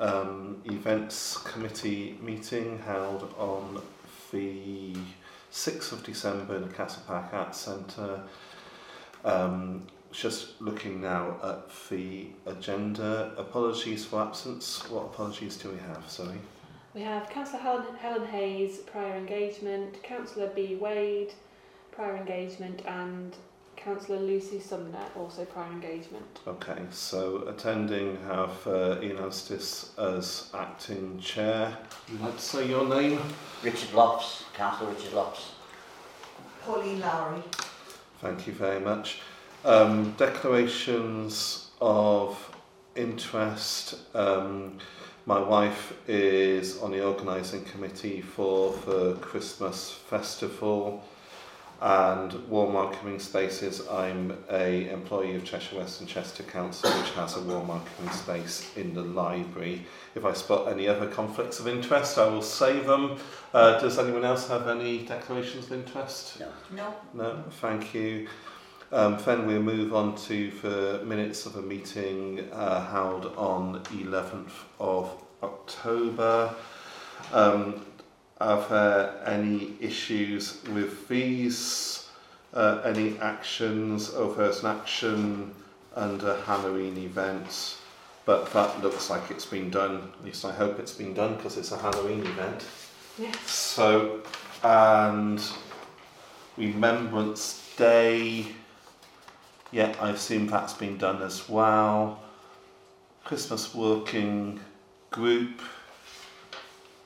um, events committee meeting held on the 6th of December in the Castle Park Arts Centre. Um, just looking now at the agenda. Apologies for absence. What apologies do we have? Sorry. We have Councillor Helen, Helen Hayes, prior engagement, Councillor B Wade, prior engagement, and Councillor Lucy Sumner, also prior engagement. Okay, so attending have uh, Ian Astis as acting chair. Would you like to say your name? Richard Lofts, Councillor Richard Lofts. Pauline Lowry. Thank you very much. Um, declarations of interest. Um, my wife is on the organising committee for the Christmas festival and Warm Welcoming Spaces. I'm a employee of Cheshire West and Chester Council, which has a warm welcoming space in the library. If I spot any other conflicts of interest, I will say them. Uh, does anyone else have any declarations of interest? No. No. No, thank you. Um, then we'll move on to the minutes of a meeting uh, held on 11th of October. Um, there any issues with these? Uh, any actions? An action under Halloween events. but that looks like it's been done. At least I hope it's been done because it's a Halloween event. Yes. So, and Remembrance Day, yeah, I assume that's been done as well. Christmas Working Group,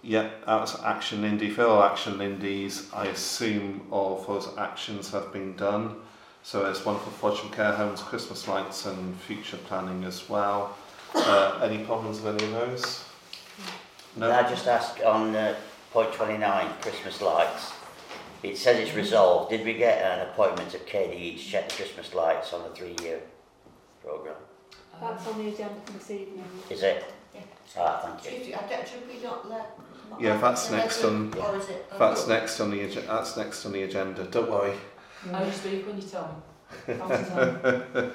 yeah, that was Action Lindy. Fellow Action Lindies, I assume all of those actions have been done. So there's one for Frodsham Care Homes, Christmas lights and future planning as well. Uh, any problems with any of those? Can I just ask on uh, point 29, Christmas lights, it says it's resolved. Did we get an appointment at KDE to check the Christmas lights on the three-year programme? That's on the agenda for this evening. Is it? Yeah. Ah, thank you. Should, I don't, should we not let? Not Yeah, let that's next on- Or is it? That's next on the ag- that's next on the agenda. Don't worry. I just speak when you tell me. Fountains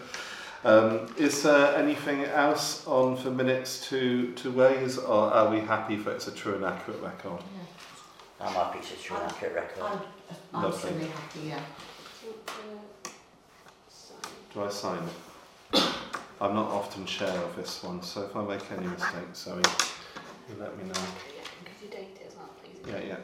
Um, is there anything else on for minutes to, to raise, or are we happy for it's a true and accurate record? I'm happy to true and accurate record. I'm, I'm Lovely. certainly happy, yeah. Do I sign it? I'm not often chair of this one, so if I make any mistakes, sorry, you let me know. You date it as well, please? Yeah, yeah.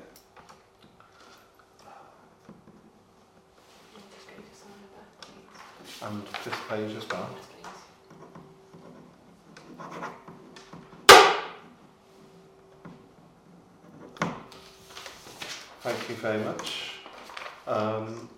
I'll just go to sign it back, please. And this page as well. Yes, please. Thank you very much. Um,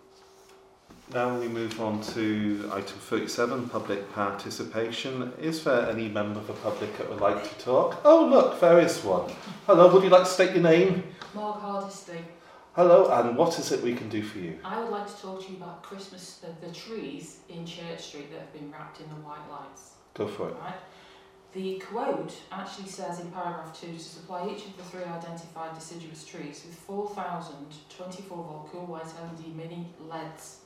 now we move on to item 37, public participation. Is there any member of the public that would like to talk? Oh, look, there is one. Hello, would you like to state your name? Mark Hardesty. Hello, and what is it we can do for you? I would like to talk to you about Christmas, uh, the trees in Church Street that have been wrapped in the white lights. Go for it. Right? The quote actually says in paragraph 2 to supply each of the three identified deciduous trees with 4,024 volt cool white LED mini LEDs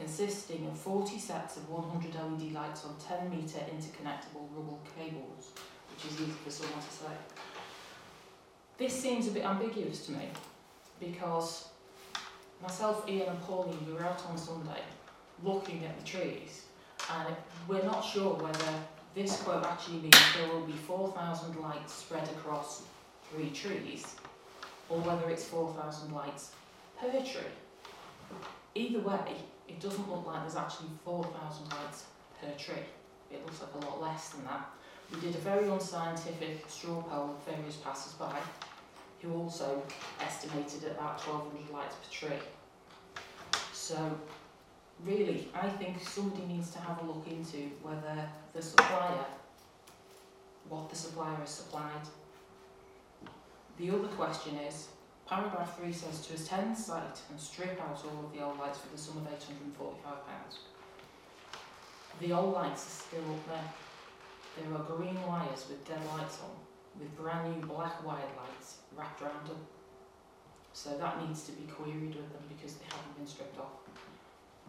consisting of 40 sets of 100 LED lights on 10 metre interconnectable rubber cables, which is easy for someone to say. This seems a bit ambiguous to me because myself, Ian, and Pauline, we were out on Sunday looking at the trees, and we're not sure whether this quote actually means there will be 4,000 lights spread across three trees, or whether it's 4,000 lights per tree. Either way, it doesn't look like there's actually 4,000 lights per tree. It looks like a lot less than that. We did a very unscientific straw poll of various passers-by, who also estimated at about 1,200 lights per tree. So, really, I think somebody needs to have a look into whether the supplier, what the supplier has supplied. The other question is, paragraph 3 says to attend site and strip out all of the old lights for the sum of £845. The old lights are still up there. There are green wires with dead lights on, with brand new black wired lights wrapped around them. So that needs to be queried with them because they haven't been stripped off.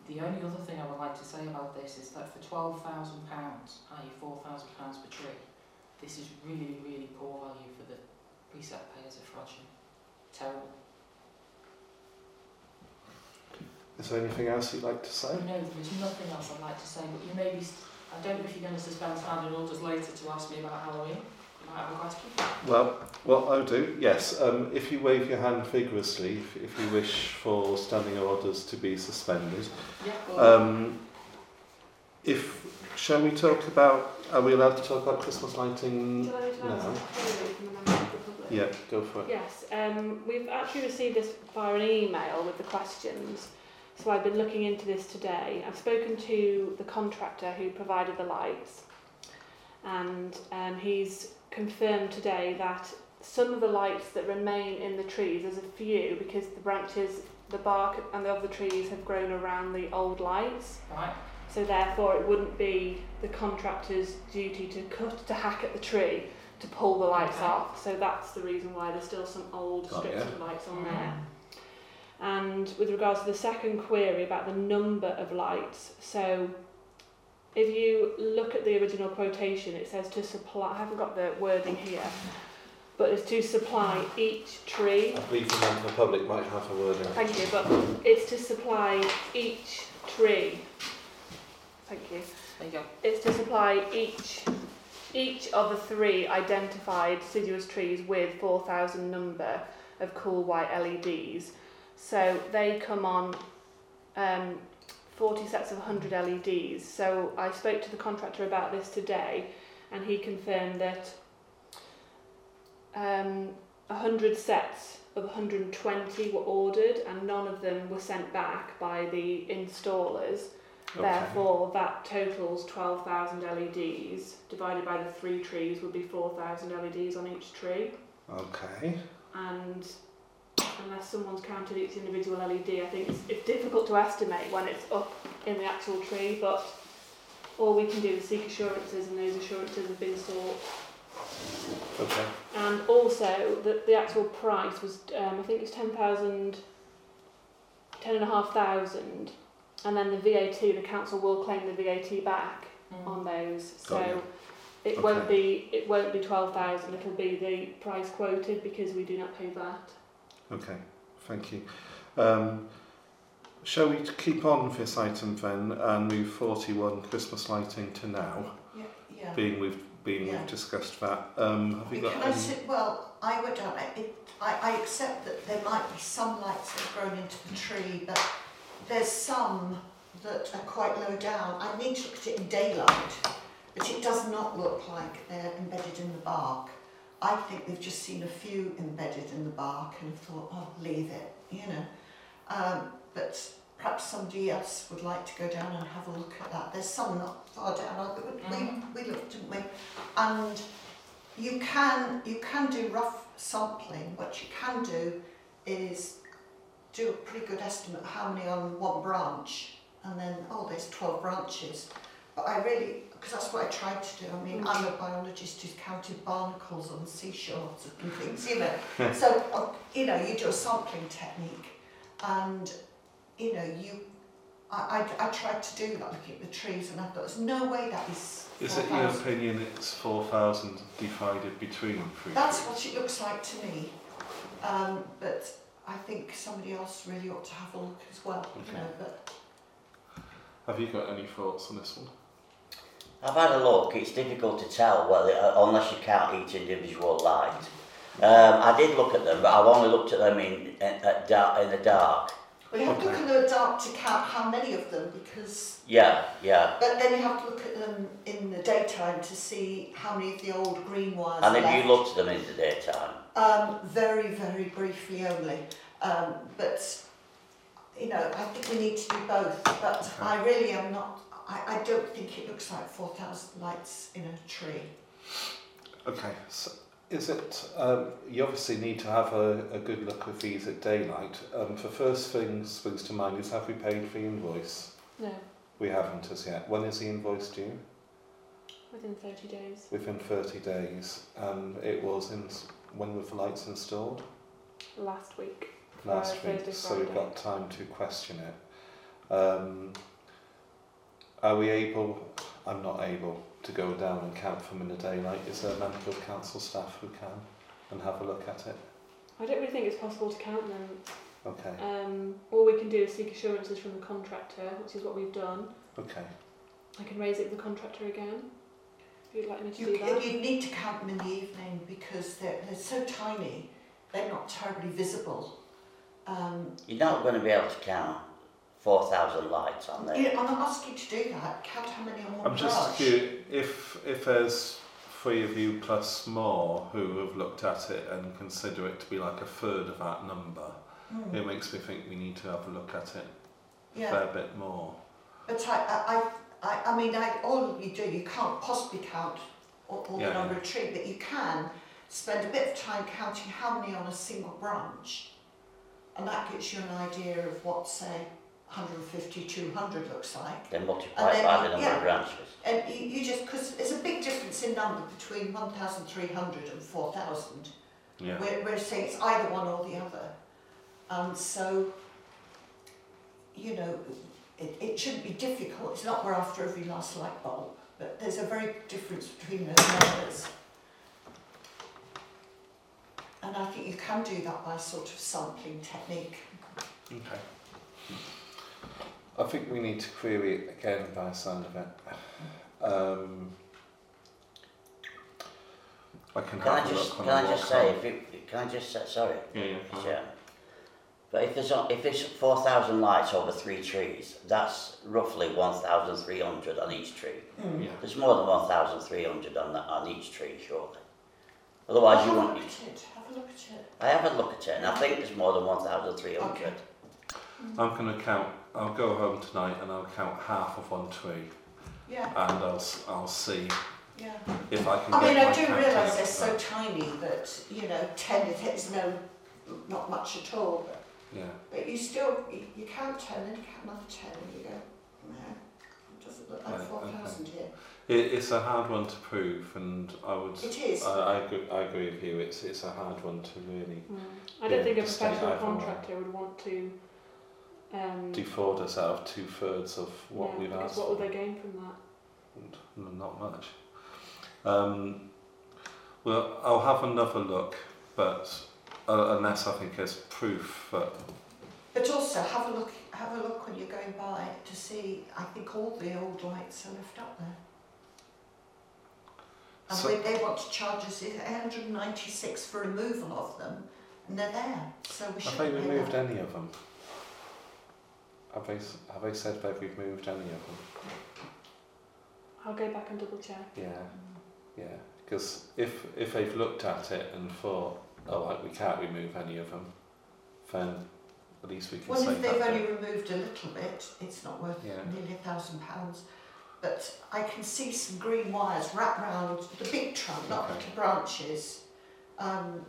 The only other thing I would like to say about this is that for £12,000, i.e. £4,000 per tree, this is really, really poor value for the precept payers of Frodsham. Terrible. Is there anything else you'd like to say? No, there is nothing else I'd like to say, but you may be, I don't know if you're going to suspend standing orders later to ask me about Halloween. You might have a question. Well, what I'll do, yes, um, if you wave your hand vigorously, if, if you wish for standing orders to be suspended. Yeah, go. Um, if, shall we talk about, are we allowed to talk about Christmas lighting? Do Yeah, go for it. Yes, um, we've actually received this via an email with the questions. So I've been looking into this today. I've spoken to the contractor who provided the lights, and um, he's confirmed today that some of the lights that remain in the trees, there's a few because the branches, the bark and the other trees have grown around the old lights. Right. So therefore, it wouldn't be the contractor's duty to cut, to hack at the tree to pull the lights Okay. off. So that's the reason why there's still some old Got strips ya. of lights on Mm. there. And with regards to the second query about the number of lights, so if you look at the original quotation, it says to supply. I haven't got the wording here, but it's to supply each tree I believe the member of the public might have a word in. Thank you, but it's to supply each tree. Thank you. There you go. It's to supply each each of the three identified deciduous trees with 4,000 number of cool white LEDs. So they come on um, 40 sets of 100 LEDs. So I spoke to the contractor about this today, and he confirmed that um, 100 sets of 120 were ordered, and none of them were sent back by the installers. Therefore, that totals 12,000 LEDs. Divided by the three trees would be 4,000 LEDs on each tree. Okay. And unless someone's counted each individual LED, I think it's, it's difficult to estimate when it's up in the actual tree. But all we can do is seek assurances, and those assurances have been sought. Okay. And also, the, the actual price was, um, I think it's 10,000, 10,500. And then the VAT, the council will claim the VAT back Mm. on those. Got So you. it won't be it won't be 12,000, it'll be the price quoted because we do not pay that. Okay. Thank you. Um, shall we keep on with this item then and move 41 Christmas lighting to now, Yeah, yeah. being we've being Yeah. we've discussed that. Um, have you got I any? say, well, I would, uh, it, I, I accept that there might be some lights that have grown into the tree, but there's some that are quite low down. I need to look at it in daylight, but it does not look like they're embedded in the bark. I think they've just seen a few embedded in the bark and thought, oh, leave it, you know. Um, but perhaps somebody else would like to go down and have a look at that. There's some not far down. I- Mhm. We, we looked, didn't we? And you can you can do rough sampling. What you can do is do a pretty good estimate of how many on one branch, and then oh, there's 12 branches. But I really, because that's what I tried to do. I mean, I'm a biologist who's counted barnacles on seashores and things, you know. so uh, you know, you do a sampling technique, and you know, you. I, I, I tried to do that, looking at the trees, and I thought, there's no way that is. Is it 4,000. your opinion it's 4,000 divided between three? That's what it looks like to me. Um, but I think somebody else really ought to have a look as well. You Okay. know, but Have you got any thoughts on this one? I've had a look, it's difficult to tell whether, uh, unless you count each individual light. Um, I did look at them, but I've only looked at them in, in, at dark, in the dark. we have to look Okay. at the dark to count how many of them because. Yeah, yeah. But then you have to look at them in the daytime to see how many of the old green ones. And are if left. you looked at them in the daytime, Um, very, very briefly only. Um, but, you know, I think we need to do both. But I really am not, I, I don't think it looks like 4,000 lights in a tree. Okay, so is it, um, you obviously need to have a, a good look at these at daylight. Um, the first thing springs to mind is have we paid for the invoice? No, We haven't as yet. When is the invoice due? within 30 days. Within 30 days. Um, it was in, when were the lights installed? Last week. Last Friday, week, Thursday, so we've got time to question it. Um, are we able, I'm not able, to go down and count them in the daylight? Is there a member of council staff who can and have a look at it? I don't really think it's possible to count them. Okay, Um, all we can do is seek assurances from the contractor, which is what we've done. okay. I can raise it with the contractor again. If you'd like me to You, do that. you need to count them in the evening because they're, they're so tiny, they're not terribly visible. Um, You're not going to be able to count 4,000 lights on there. you I'm not asking you to do that, count how many on one I'm just curious, if, if there's three of you plus more who have looked at it and consider it to be like a third of that number, Hmm, it makes me think we need to have a look at it a fair bit more. but I, I, I, I, I mean, I, all you do, you can't possibly count all, all Yeah, the number of trees, but you can spend a bit of time counting how many on a single branch, and that gives you an idea of what, say, 150, 200 looks like. Then multiply And then, by the number yeah. of branches. And you, you just, because there's a big difference in number between 1,300 and 4,000. Yeah. We're, we're saying it's either one or the other. And so, you know, it, it shouldn't be difficult. It's not we're after every last light bulb, but there's a very difference between those numbers. And I think you can do that by a sort of sampling technique. Okay. I think we need to query it again by the sound of it. Um, I can Can I have a just, look when can I just say, if it, can I just say, sorry, Yeah, yeah, go on. Chair. But if there's, if it's 4,000 lights over three trees, that's roughly 1,300 on each tree. Hmm. Yeah. There's more than 1,300 on, that, on each tree, surely. Otherwise, you have a won't. look at it. Have a look at it. I have a look at it, and I think there's more than 1,300. Okay. Hmm. I'm going to count. I'll go home tonight and I'll count half of one tree, Yeah, and I'll s- I'll see yeah. if I can I get mean, I do counting realise they're so tiny that, you know, 10 is- is no, not much at all. But, Yeah. but you still, you, you count 10 and you count another 10 and you go, no, it doesn't look like Right, 4,000 here. It, it's a hard one to prove, and I would. It is. I, I, agree, I agree with you. It's it's a hard one to really Mm. I don't think a the professional either way. contractor would want to. Um, defraud us out of two thirds of what yeah, we've because asked what would they gain from that? Not much. Um, well, I'll have another look, but uh, unless I think there's proof that But also have a look, have a look when you're going by to see, I think all the old lights are left up there. And So- they, they want to charge us 196 for removal of them, and they're there, so we have should they pay removed any of them? Have they s- have they said they've removed any of them? I'll go back and double check. Yeah, yeah. Because if if they've looked at it and thought, oh, like we can't remove any of them, then at least we can Well, if they've that. only bit. removed a little bit, it's not worth Yeah. nearly a thousand pounds. But I can see some green wires wrapped round the big trunk, not Okay. little branches, um,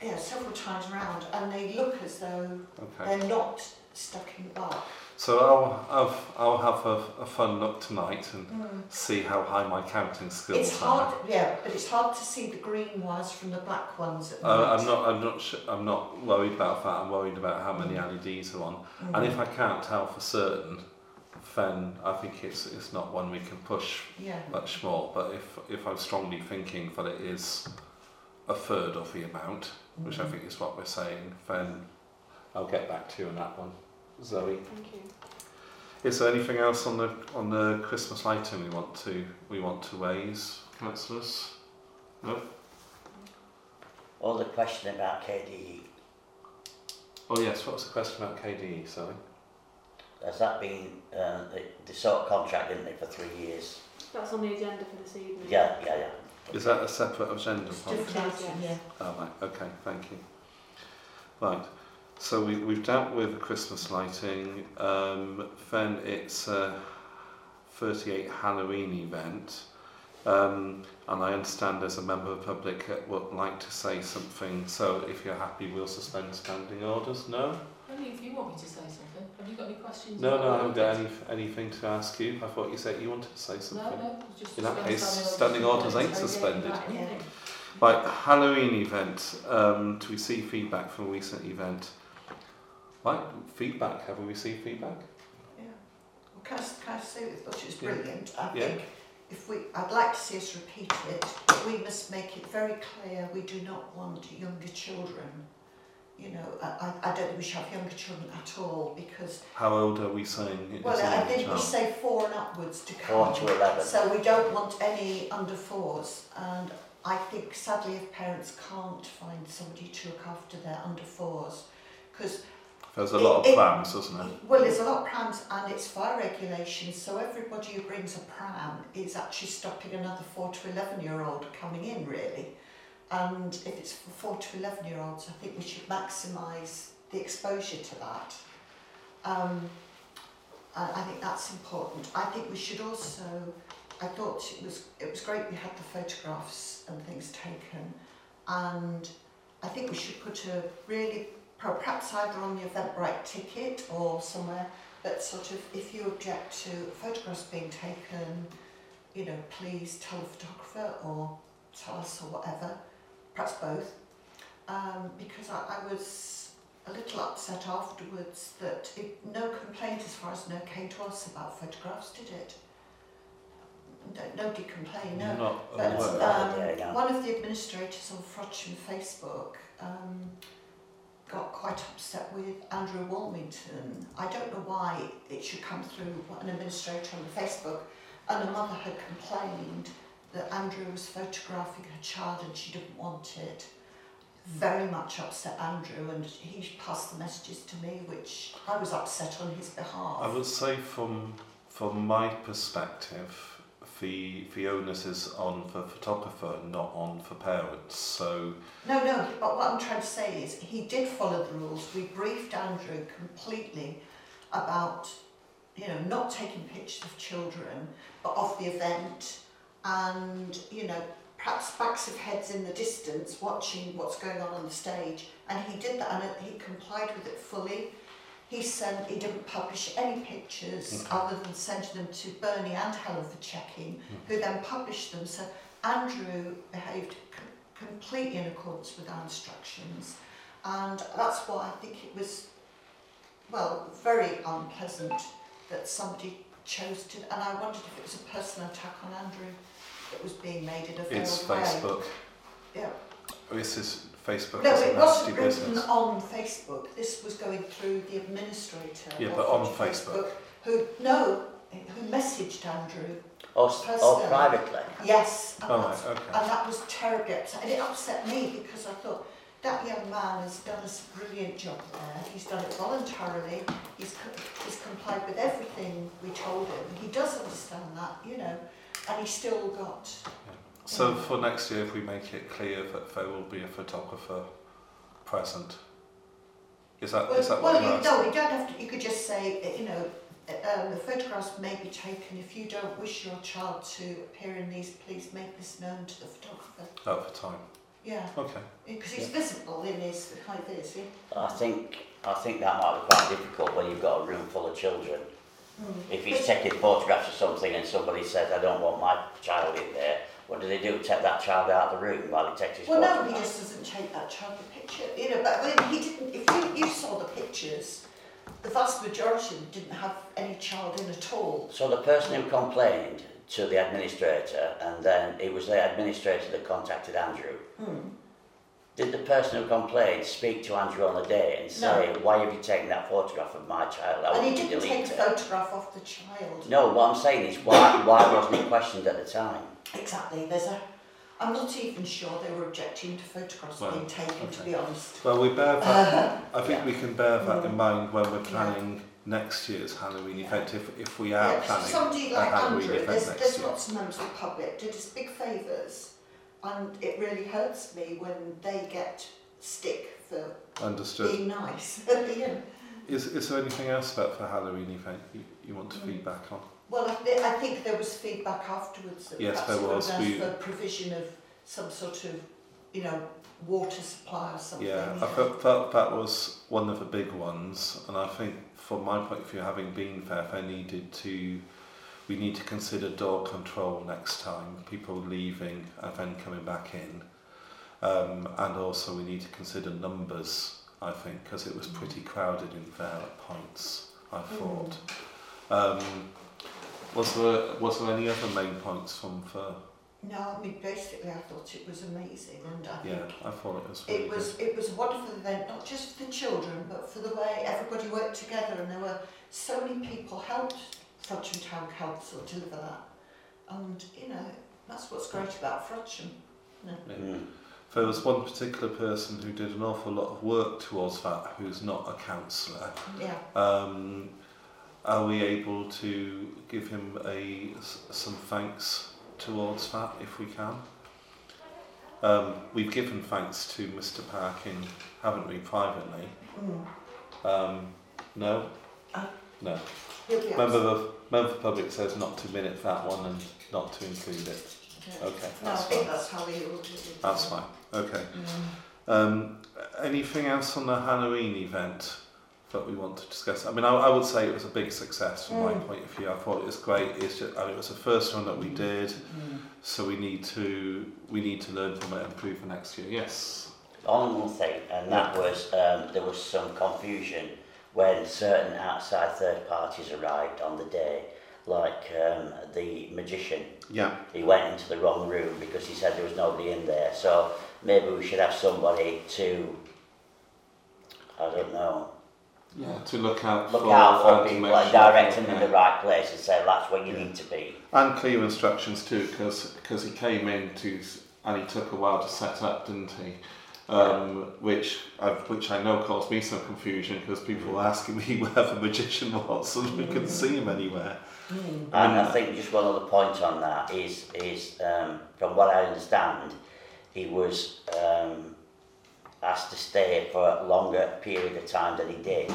yeah, several times round, and they look as though Okay. they're not stuck in the bark. So I'll I'll I'll have a, a fun look tonight and Mm. see how high my counting skills It's are. hard, yeah, but it's hard to see the green wires from the black ones at Uh. I'm not. I'm not. Sh- I'm not worried about that. I'm worried about how many LEDs are on. Mm. And if I can't tell for certain, then I think it's it's not one we can push yeah. much more. But if if I'm strongly thinking that it is a third of the amount, which I Mhm. think is what we're saying, then I'll get back to you on that one, Zoe. Thank you. Is there anything else on the on the Christmas item we want to we want to raise, councillors? No. All the question about KDE, Oh yes. What was the question about KDE? Sorry. has that been, uh, they, they sort of contract, didn't they, for three years? That's on the agenda for this evening. Yeah, yeah, yeah. Is that a separate agenda It's point? different Yes, yeah. Oh, right, okay, thank you. Right, so we, we've dealt with Christmas lighting, um, then it's a 38 Halloween event, um, and I understand there's a member of the public would like to say something, so if you're happy, we'll suspend standing orders, no? Only if you want me to say something. Have you got any questions? No, no, I haven't got any, anything to ask you, I thought you said you wanted to say something. no, it's just In that case, standing orders ain't suspended. right, isn't Yeah. it? Right, Halloween event, um, to receive feedback from a recent event. Right, feedback, have we received feedback? Yeah. Well, can I, can I say this, which is Yeah. brilliant? I Yeah. think if we, I'd like to see us repeat it, but we must make it very clear we do not want younger children. You know, I, I, I don't think we should have younger children at all because, How old are we saying is well, I young think we say four and upwards to come. Four to eleven. So we don't want any under fours, and I think sadly if parents can't find somebody to look after their under fours, because There's a lot it- of prams, isn't there? well, there's a lot of prams and it's fire regulations, so everybody who brings a pram is actually stopping another four to eleven year old coming in, really. And if it's for four to eleven year olds, I think we should maximise the exposure to that. Um, I think that's important. I think we should also. I thought it was it was great we had the photographs and things taken, and I think we should put a really perhaps either on the Eventbrite ticket or somewhere, but sort of if you object to photographs being taken, you know, please tell the photographer or tell us or whatever, perhaps both, um, because I, I was a little upset afterwards that it, no complaint as far as I know came to us about photographs, did it? Nobody complained, no. Not But aware. Well, yeah, um, one of the administrators on Frodsham Facebook um, got quite upset with Andrew Walmington. I don't know why it should come through an administrator on Facebook. And a mother had complained that Andrew was photographing her child and she didn't want it. Very much upset Andrew, and he passed the messages to me, which I was upset on his behalf. I would say from from my perspective, the the onus is on the photographer, not on for parents. So No, no, but what I'm trying to say is he did follow the rules. We briefed Andrew completely about, you know, not taking pictures of children, but of the event and, you know, perhaps backs of heads in the distance watching what's going on on the stage. And he did that and he complied with it fully. He sent, he didn't publish any pictures Okay. other than sending them to Bernie and Helen for checking, who then published them. So Andrew behaved com- completely in accordance with our instructions and that's why I think it was well very unpleasant that somebody chose to and I wondered if it was a personal attack on Andrew that was being made in a veiled it's way. Facebook. Yeah. Oh, this is Facebook No, is a it wasn't written business. on Facebook. This was going through the administrator. Yeah, of but on Facebook, Who no, who messaged Andrew. Oh, or, or oh, privately. Yes, and Oh, that's right, okay. And that was terribly upset. And it upset me because I thought that young man has done a brilliant job there. He's done it voluntarily. He's, co- he's complied with everything we told him. He does understand that, you know, and he still got. So for next year, if we make it clear that there will be a photographer present, is that Well, is that what you, you're no, asking? you don't have to. You could just say, uh, you know, uh, um, the photographs may be taken. If you don't wish your child to appear in these, please make this known to the photographer. At for time. Yeah, Okay. because he's visible in his high vis. Yeah? I think I think that might be quite difficult when you've got a room full of children. If he's taking photographs of something and somebody says, I don't want my child in there, what do they do? Take that child out of the room while he takes his Well, no, he just doesn't take that child the picture, you know. But he didn't. If you, you saw the pictures, the vast majority didn't have any child in at all. So the person who complained to the administrator, and then it was the administrator that contacted Andrew. Hmm. Did the person who complained speak to Andrew on the day and say, why have you taken that photograph of my child? I and he didn't take it. a photograph of the child. No, what I'm saying is, why, why wasn't it questioned at the time? Exactly. There's a. I'm not even sure they were objecting to photographs Well, being taken. To be honest. Well, we bear that. I think Yeah. we can bear that in Mm. mind when we're Yeah. planning next year's Halloween Yeah. event. If if we are Yeah, planning somebody a like Halloween Andrew, event there's, next there's year. lots of members of the public did us big favours, and it really hurts me when they get stick for Understood. being nice. you know. Is is there anything else about the Halloween event you, you want to Mm. feedback on? Well, I, thi- I think there was feedback afterwards that Yes, there was. We- for provision of some sort of, you know, water supply or something. Yeah, I know. thought that was one of the big ones, and I think from my point of view, having been there, they needed to. We need to consider door control next time. People leaving and then coming back in, um, and also we need to consider numbers. I think because it was pretty crowded in there at points. I thought. Um, Was there was there any other main points from Fur? No, I mean basically I thought it was amazing and I Yeah, I thought it was really it was it was a wonderful event, not just for the children, but for the way everybody worked together and there were so many people helped Frodsham Town Council deliver that. And, you know, that's what's great about Frodsham. good. Yeah. Mm. There was one particular person who did an awful lot of work towards that, who's not a councillor. Yeah. Um, are we able to give him a some thanks towards that if we can? Um, we've given thanks to Mr. Parkin, haven't we, privately? Mm. Um, no, Uh, no. Member of member of public says not to minute that one and not to include it. Yeah. Okay, No, I that's think fine. that's how ordered it. That's fine. Okay. Mm. Um, anything else on the Halloween event that we want to discuss? I mean, I, I would say it was a big success from my Mm. point of view. I thought it was great. It's just, and it was the first one that we did, Mm. so we need to we need to learn from it and improve for next year. Yes. On one thing, and that was um, there was some confusion when certain outside third parties arrived on the day, like um, the magician. Yeah. He went into the wrong room because he said there was nobody in there. So maybe we should have somebody to, I don't know, Yeah. To look out look for out for to people, make like sure direct that- them in the right place and say that's where you Yeah. need to be. And clear instructions too, because he came in to and he took a while to set up, didn't he? Um, which I which I know caused me some confusion because people were asking me where the magician was and we couldn't see him anywhere. Mm. And I Mm. think just one other point on that is, is um, from what I understand, he was um, asked to stay for a longer period of time than he did.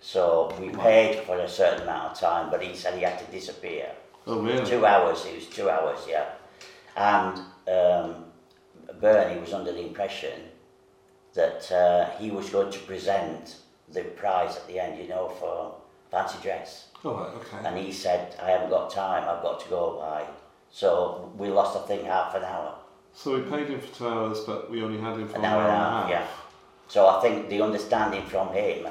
So we paid for a certain amount of time, but he said he had to disappear. Oh really? Two hours, it was two hours, yeah. And um, Bernie was under the impression that uh, he was going to present the prize at the end, you know, for fancy dress. Oh right, okay. And he said, I haven't got time, I've got to go by. So we lost, I think, half an hour. So we paid him for two hours, but we only had him for An an hour hour and a half. yeah. So I think the understanding from him,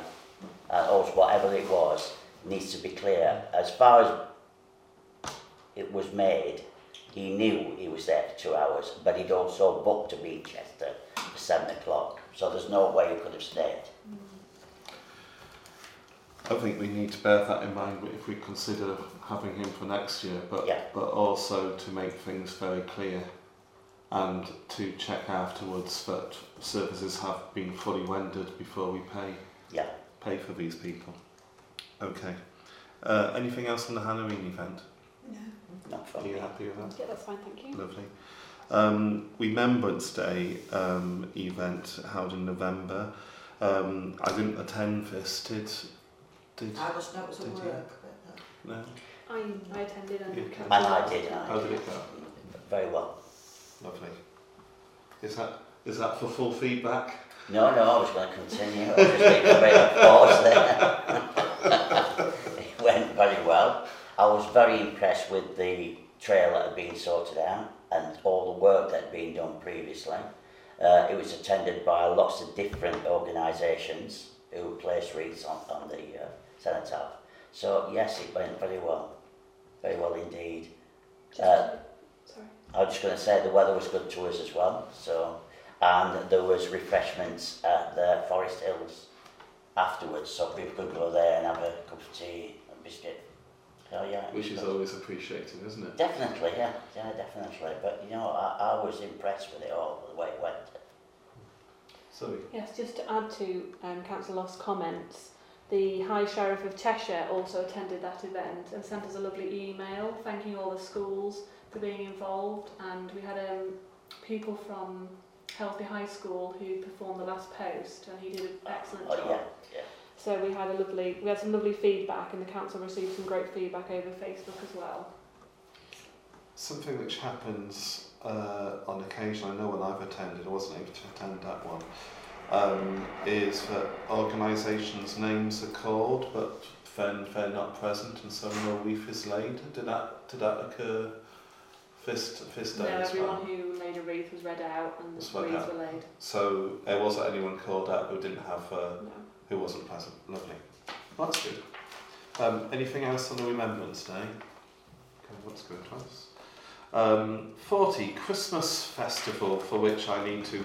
uh, or whatever it was, needs to be clear. As far as it was made, he knew he was there for two hours, but he'd also booked to Winchester for seven o'clock. So there's no way he could have stayed. I think we need to bear that in mind if we consider having him for next year, but Yeah. but also to make things very clear and to check afterwards that services have been fully rendered before we pay Yeah. pay for these people. Okay. Uh, anything else on the Halloween event? No. Not Are you me. happy with that? Yeah, that's fine, thank you. Lovely. Um, Remembrance Day um, event held in November. Um, I didn't attend this. Did did I was, no, it was at Did you? work, but uh, no? I, I attended and Yeah. Councillor And I did, attended. How did it go? Very well. Lovely. Is that is that for full feedback? No, no, I was going to continue. I was just taking a bit of pause there. it went very well. I was very impressed with the trail that had been sorted out and all the work that had been done previously. Uh, it was attended by lots of different organisations who placed wreaths on, on the uh, cenotaph. So yes, it went very well. Very well indeed. Uh, sorry. I was just going to say the weather was good to us as well. So, and there was refreshments at the Forest Hills afterwards, so people could go there and have a cup of tea and biscuit. So yeah, it Which is good. always appreciated, isn't it? definitely yeah, yeah, definitely. But you know, I, I was impressed with it all, the way it went. Sorry. Yes, just to add to um, Councillor Lofts' comments, the High Sheriff of Cheshire also attended that event and sent us a lovely email thanking all the schools for being involved and we had um, pupil from Helsby High School who performed the last post and he did an excellent Oh job. yeah, yeah. So we had a lovely, we had some lovely feedback and the council received some great feedback over Facebook as well. Something which happens uh, on occasion, I know when I've attended, I wasn't able to attend that one, um, is that organisations' names are called, but then they're not present, and so no wreath is laid. Did that did that occur this No, day as well? everyone who laid a wreath was read out and Was the read wreaths out. were laid. So there wasn't anyone called out who didn't have uh, No. who wasn't present. Lovely. Well, That's good. Um, anything else on the Remembrance Day? Okay, let's go twice. Um, 40, Christmas Festival, for which I need to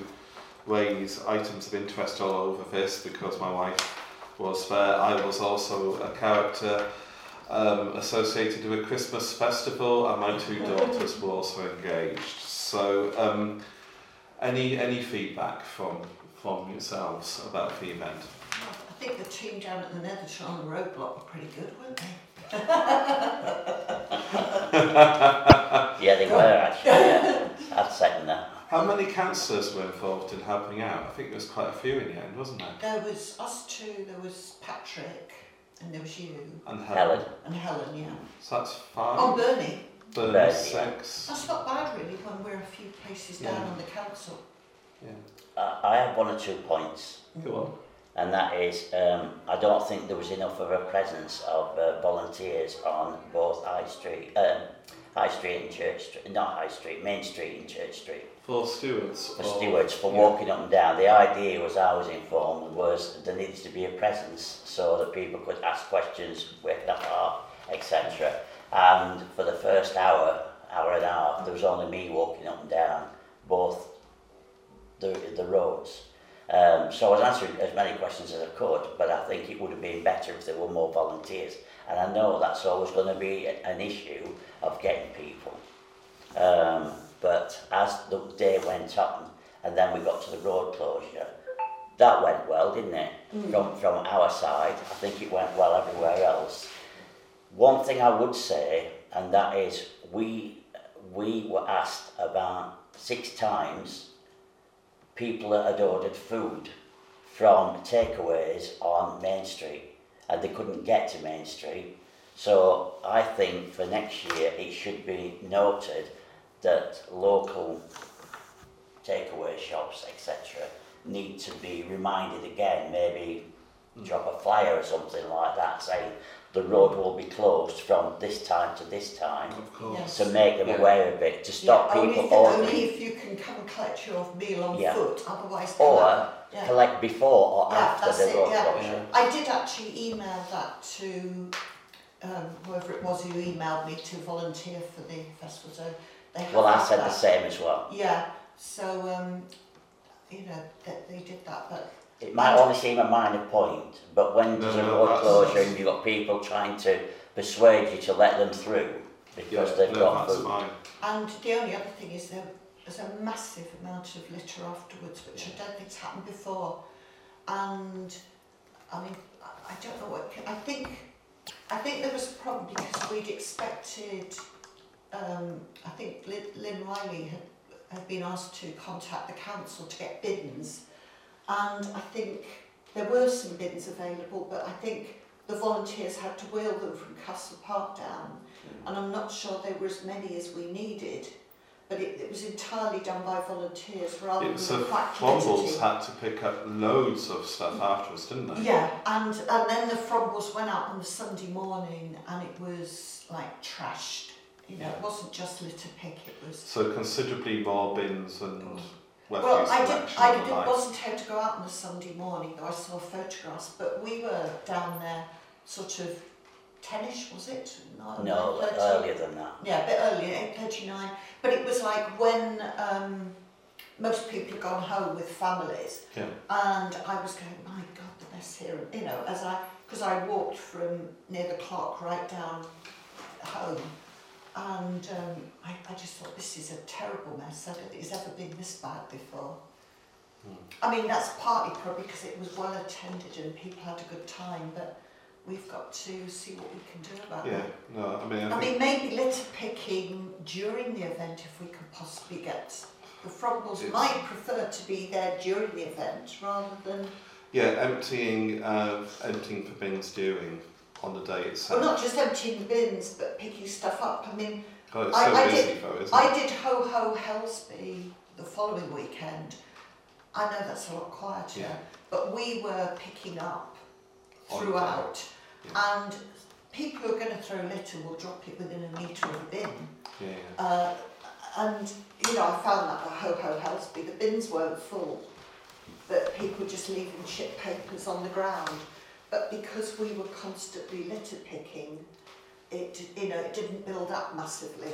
raise items of interest all over this because my wife was there. I was also a character um, associated with Christmas Festival and my two daughters were also engaged. So um, any, any feedback from, from yourselves about the event? I think the team down at the Netherton on the roadblock were pretty good, weren't they? Yeah, they were actually, yeah. I'd second that. How many councillors were involved in helping out? I think there was quite a few in the end, wasn't there? There was us two, there was Patrick, and there was you, And Helen. and Helen, yeah. So that's Oh, five. Bernie. Bernie, Bernie, six. That's not bad really when we're a few places down Yeah. on the council. Yeah. I, I have one or two points. Go on. and that is um, I don't think there was enough of a presence of uh, volunteers on both High Street, um, High Street and Church Street, not High Street, Main Street and Church Street, For stewards. for stewards for yeah. walking up and down. The idea was I was informed was there needs to be a presence so that people could ask questions with the heart, etc. And for the first hour, hour and a half, there was only me walking up and down both the, the roads. Um, so I was answering as many questions as I could, but I think it would have been better if there were more volunteers. And I know that's always going to be an issue of getting people. Um, but as the day went on, and then we got to the road closure, that went well, didn't it? Mm. From, from our side, I think it went well everywhere else. One thing I would say, and that is we, we were asked about six times people that had ordered food from takeaways on Main Street and they couldn't get to Main Street. So I think for next year it should be noted that local takeaway shops, etc., need to be reminded again, maybe drop a flyer or something like that saying the road will be closed from this time to this time Of course. Yes. to make them Yeah. aware of it, to stop yeah, only people if, ordering. Only if you can come and collect your meal on Yeah. foot, otherwise or. Yeah. collect before or Yeah, after the road yeah. closure. I did actually email that to um, whoever it was who emailed me to volunteer for the festival. So they have Well, I had said the that. same as well. Yeah, so um, you know that they did that, but It might only seem a minor point, but when there's a No, no, road that's- closure and you've got people trying to persuade you to let them through because Yeah, they've no, got that's food. fine. and the only other thing is there there's a massive amount of litter afterwards, which I don't think's happened before, and I mean I, I don't know what I think I think there was a problem because we'd expected um, I think Lynn, Riley had, had been asked to contact the council to get bins and I think there were some bins available but I think the volunteers had to wheel them from Castle Park down and I'm not sure there were as many as we needed but it, it was entirely done by volunteers rather It was than the competitive. had to pick up loads of stuff afterwards, didn't they? Yeah, and and then the Frombles went out on the Sunday morning and it was like trashed. You know, it wasn't just litter pick, it was So considerably more bins and refuse Well, I did collection I and the did, wasn't able to go out on a Sunday morning though I saw photographs, but we were down there sort of tenish, was it? No, No, 9:30? earlier than that. Yeah, a bit earlier, eight thirty nine. But it was like when um, most people had gone home with families, Yeah. and I was going, my God, the mess here. You know, as I because I walked from near the clock right down home, and um, I, I just thought this is a terrible mess. I don't think it's ever been this bad before. Hmm. I mean, that's partly probably because it was well attended and people had a good time, but we've got to see what we can do about it. Yeah, that. no, I mean, I I mean, maybe litter picking during the event if we can possibly get. The It's- might prefer to be there during the event rather than. yeah, emptying, uh, emptying for bins during on the day itself. Well, not just emptying the bins, but picking stuff up. I mean, God, it's I- so I busy did- though, isn't I it? did Ho Ho Helsby the following weekend. I know that's a lot quieter, Yeah. but we were picking up throughout. Yeah. And people who are going to throw litter will drop it within a metre of the bin. Yeah. Uh, and you know, I found that at Ho Ho Helsby, the bins weren't full, but people just leaving chip papers on the ground. But because we were constantly litter picking, it you know it didn't build up massively.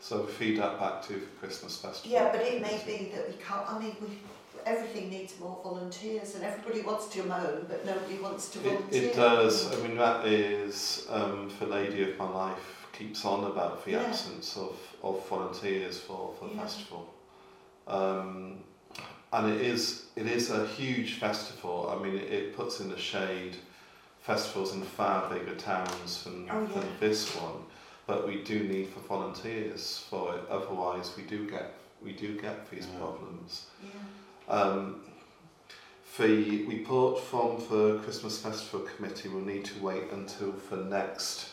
So we feed that back to the Christmas festival. Yeah, but it may be that we can't. I mean, we, everything needs more volunteers, and everybody wants to moan, but nobody wants to It, volunteer. it does. I mean, that is um, for Lady of My Life keeps on about the Yeah. absence of, of volunteers for, for the Yeah. festival. Um, and it is it is a huge festival. I mean, it, it puts in the shade festivals in far bigger towns than, Oh, than this one. But we do need for volunteers for it. Otherwise, we do get we do get these Yeah. problems. Yeah. Um, the report from the Christmas Festival Committee will need to wait until the next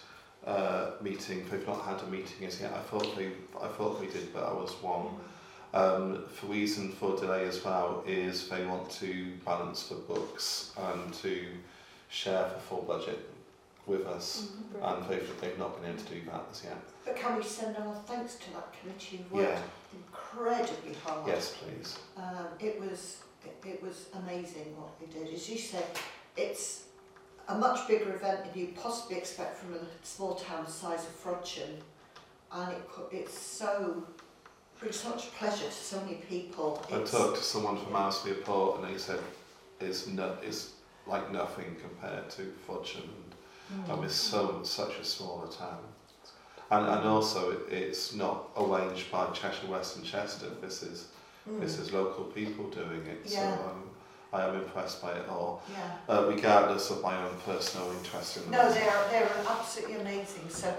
uh, meeting. They've not had a meeting as yet. I thought they, I thought they did, but I was wrong. Um, the reason for delay as well is they want to balance the books and to share the full budget with us. Mm, brilliant. And they've, they've not been able to do that as yet. But can we send our thanks to that committee who worked Yeah. incredibly hard? Yes, please. Um, it was it, it was amazing what they did. As you said, it's a much bigger event than you possibly expect from a small town the size of Frodsham, and it it's so brings so much pleasure to so many people. I It's- talked to someone from Ellesmere Port and they said it's, no, it's like nothing compared to Frodsham and, and we're so such a smaller town. And, and also it, it's not arranged by Cheshire West and Chester, this is, Mm, this is local people doing it, Yeah. so um, I am impressed by it all, yeah. uh, regardless of my own personal interest in No, they're they're absolutely amazing. So.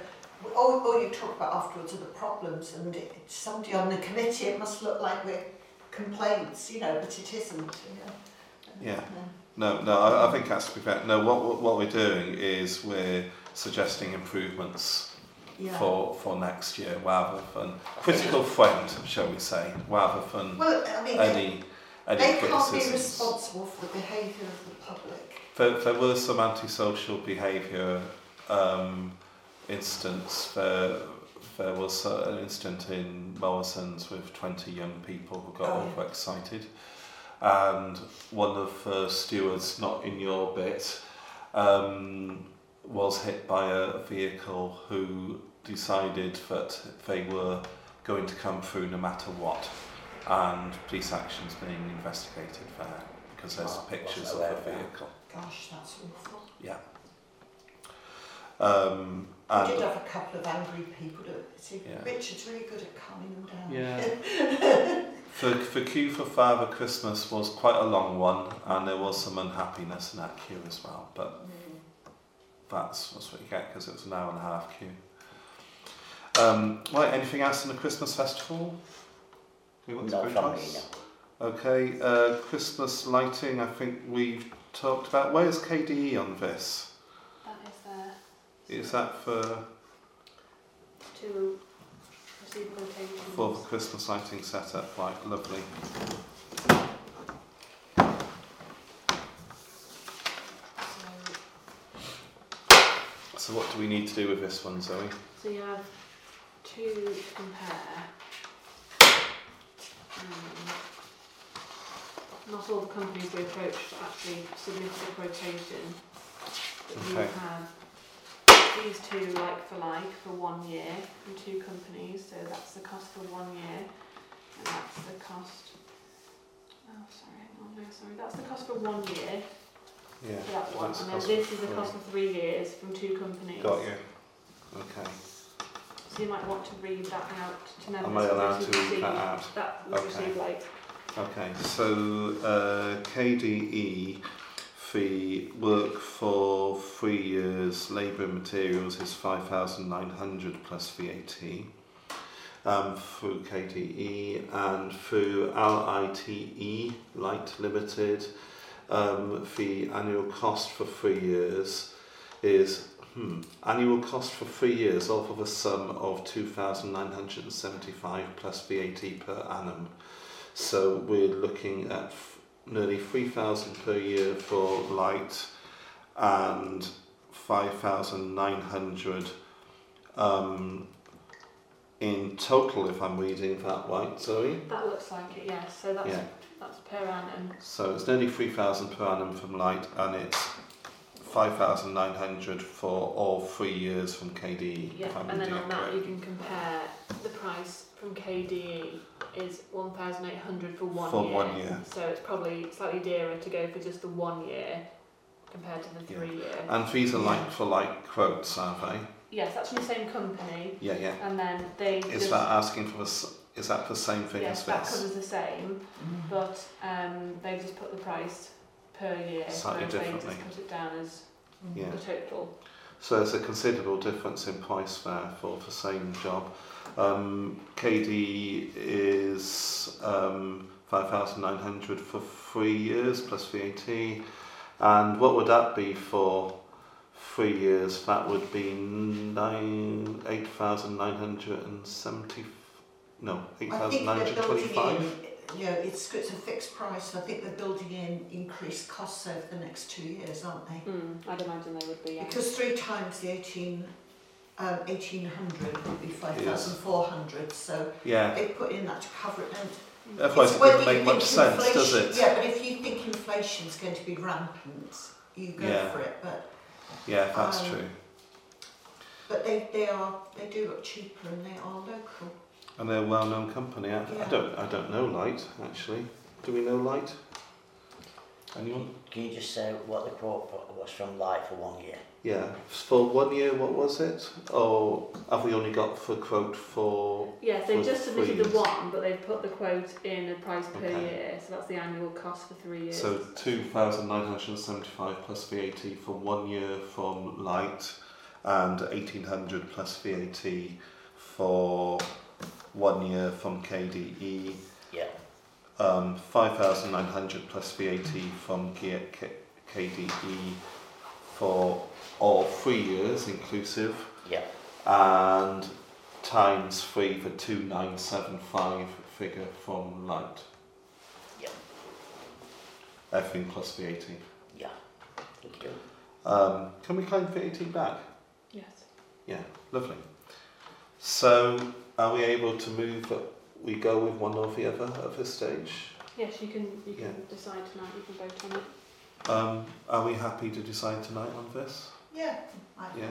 All, all you talk about afterwards are the problems, and it, somebody on the committee. It must look like we're complaints, you know, but it isn't. You know. Yeah. No, no, I, I think that's to be fair. No, what, what- we're doing is we're suggesting improvements yeah. for, for next year rather than critical friend, shall we say, rather than Well, I mean, any any they can't be responsible for the behaviour of the public. There, there was some antisocial behaviour um, instance. There, there was an incident in Morrison's with 20 young people who got Oh, yeah. overexcited. And one of the stewards, not in your bit, um, was hit by a vehicle who decided that they were going to come through no matter what. And police action's being investigated there because there's Oh, pictures of the vehicle. Gosh, that's awful. Yeah. Um, I did have a couple of angry people. To, see, Yeah. Richard's really good at calming them down. yeah, the, the queue for Father Christmas was quite a long one, and there was some unhappiness in that queue as well. But Mm. that's, that's what you get because it was an hour and a half queue. Um, right, anything else in the Christmas festival? We want to Not from me, no. Okay, uh, Christmas lighting. I think we've talked about. Where's KDE on this? Is that for to receive quotations. for the Christmas lighting setup? Right, lovely. So, So what do we need to do with this one, Zoe? so you have two to compare. Um, not all the companies we approached actually submitted a quotation. But you Okay. have these two like for like for one year from two companies, so that's the cost for one year, and that's the cost. Oh, sorry, hang on, no, sorry, that's the cost for one year Yeah. for that one, and then this is the cost for three years from two companies. Got you. Okay. So you might want to read that out to members. Am I allowed to read that out? That Okay. received late. Okay. So uh, KDE fee work for three years. Labour and materials is five thousand nine hundred plus VAT. Um, through KDE and through LITE Light Limited, um, the annual cost for three years is hmm, annual cost for three years off of a sum of 2,975 plus VAT per annum. So we're looking at nearly 3,000 per year for light and 5,900 um, in total, if I'm reading that right, Zoe. That looks like it, yes. So that's Yeah. that's per annum. So it's nearly 3,000 per annum from light and it's 5,900 for all three years from KDE. Yeah, and then on that you can compare the price from KDE is 1,800 for one For year. one year. So it's probably slightly dearer to go for just the one year compared to the Yeah. three year. And these are like for like quotes, are they? yes, that's from the same company, Yeah, yeah. and then they. Is just- that asking for the, is that the same thing Yes, as that this? covers the same, but um, they've just put the price per year, Slightly whereas they just put it down as Yeah. the total. So there's a considerable difference in price there for the same job. Um, KD is um, 5,900 for three years plus VAT. And what would that be for three years? That would be nine, 8,970, no, I think they're building 8,925? in, you know, it's, it's a fixed price, I think they're building in increased costs over the next two years, aren't they? Mm, I'd imagine they would be. Yeah. Because three times the 18, um, 1800 would be 5,400, so Yeah, they put in that to cover it. And otherwise it doesn't make much sense, does it? Yeah, but if you think inflation is going to be rampant, you go Yeah. for it. But Yeah, that's Um, true. but they, they are they do look cheaper and they are local. And they're a well-known company. I, I don't, I don't know Light actually. Do we know Light? Anyone? Can you just say what the quote was from Light for one year? Yeah. For one year, what was it? Or have we only got for quote for? Yes, they've for just submitted the one, but they've put the quote in a price per Okay. year, so that's the annual cost for three years. So two thousand nine hundred and seventy-five plus VAT for one year from Light, and eighteen hundred plus VAT for one year from KDE. Yeah. um, 5,900 plus VAT from K- K- KDE for all three years inclusive, Yeah. and times three for 2975 figure from Light. Yeah. Everything plus VAT. Yeah. Thank you. Um, can we claim VAT back? yes. Yeah, lovely. So, are we able to move that we go with one or the other at this stage? Yes, you can. You can Yeah. decide tonight. You can vote on it. Um, are we happy to decide tonight on this? Yeah, I, Yeah.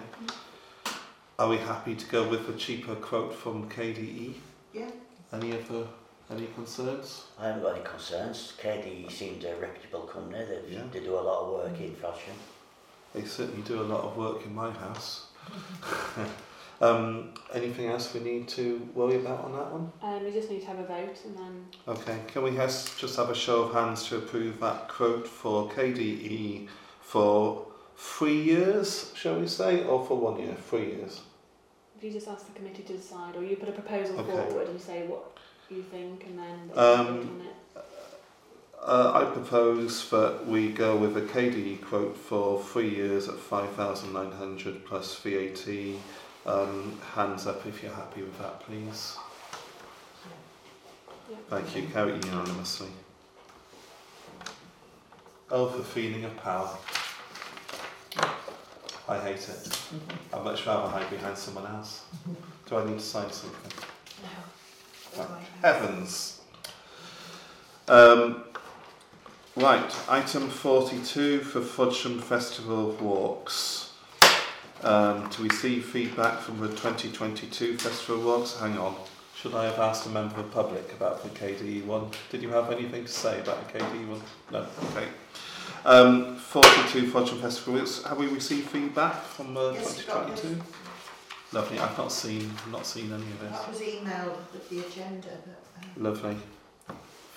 Are we happy to go with a cheaper quote from KDE? Yeah. Any other, any concerns? I haven't got any concerns. KDE seems a reputable company. They Yeah. they do a lot of work in fashion. They certainly do a lot of work in my house. um, anything else we need to worry about on that one? Um, we just need to have a vote, and then Okay, can we has, just have a show of hands to approve that quote for KDE for three years, shall we say, or for one year? Three years. if you just ask the committee to decide, or you put a proposal Okay. forward and say what you think, and then Um, can vote on it. Uh, I propose that we go with a KDE quote for three years at 5,900 plus VAT. Um, hands up if you're happy with that, please. Yeah. Thank you. Carry unanimously. Oh, for feeling of power. I hate it. I'd much rather hide behind someone else. Do I need to sign something? No. Heavens. Um, right, item 42 for Frodsham Festival Walks. Um, to receive feedback from the 2022 Festival Walks. Hang on. Should I have asked a member of the public about the KDE one? Did you have anything to say about the KDE one? No. Okay. Um, 42 Frodsham Festival Walks. Have we received feedback from uh, Yes, we got 2022? Lovely. I've not seen not seen any of this. that was emailed with the agenda. But, uh, Lovely.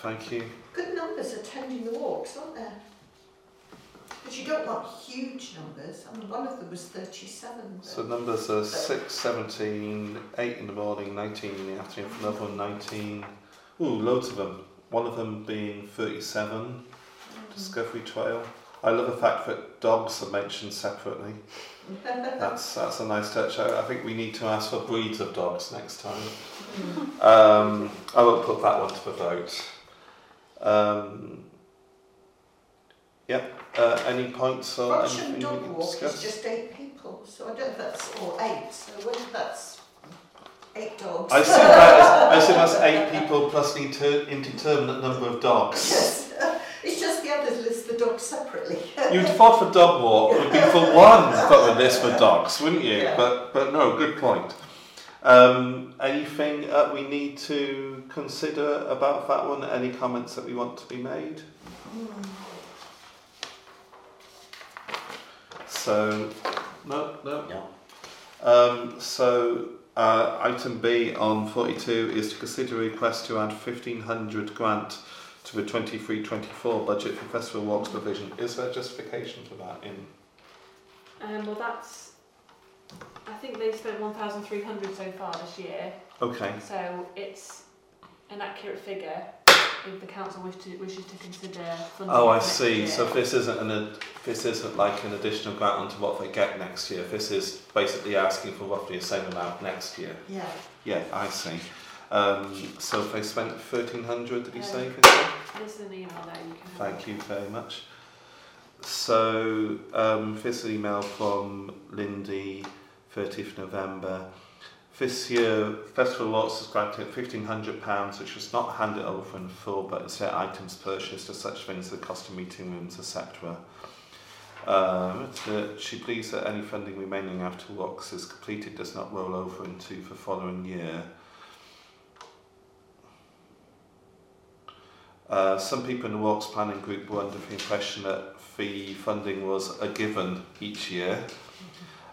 Thank you. good numbers attending the walks, aren't there? Because you don't want huge numbers. I mean, one of them was 37. So numbers are 6, 17, 8 in the morning, 19 in the afternoon, another one 19. Ooh, loads of them. One of them being 37, Discovery Trail. I love the fact that dogs are mentioned separately. That's that's a nice touch. I, I think we need to ask for breeds of dogs next time. Um, I won't put that one to the vote. Um, yep. Uh, any points or Russian anything we dog can walk is just eight people, so I don't know if that's or eight. So whether that's eight dogs. I assume, that is, I assume that's eight people plus an inter- indeterminate number of dogs. yes, it's just the others list the dogs separately. You'd fought for dog walk. It would be for one but the list for dogs, wouldn't you? Yeah. But but no, good point. Um, anything uh, we need to consider about that one? Any comments that we want to be made? Hmm. So no, no. No. Um, so uh, item B on 42 is to consider a request to add 1500 grant to the 23-24 budget for Festival Walks provision. Is there justification for that in? Um, well, that's. I think they've spent 1,300 so far this year, Okay. so it's an accurate figure if the council wish to, wishes to consider funding. Oh, I see. year. So this isn't an ad- this isn't like an additional grant onto what they get next year. This is basically asking for roughly the same amount next year. Yeah. Yeah, I see. Um, so if they spent 1300 did you say? Um, Vincent? This is an email there. You can. Thank you very much. So, um, this email from Lindy, 30th November. This year, Festival Lots has granted £1,500, which was not handed over in full, but instead items purchased as such things as the cost of meeting rooms, etc. Um, she believes that any funding remaining after Walks is completed does not roll over into the following year. Uh, some people in the Walks Planning Group were under the impression that the funding was a given each year.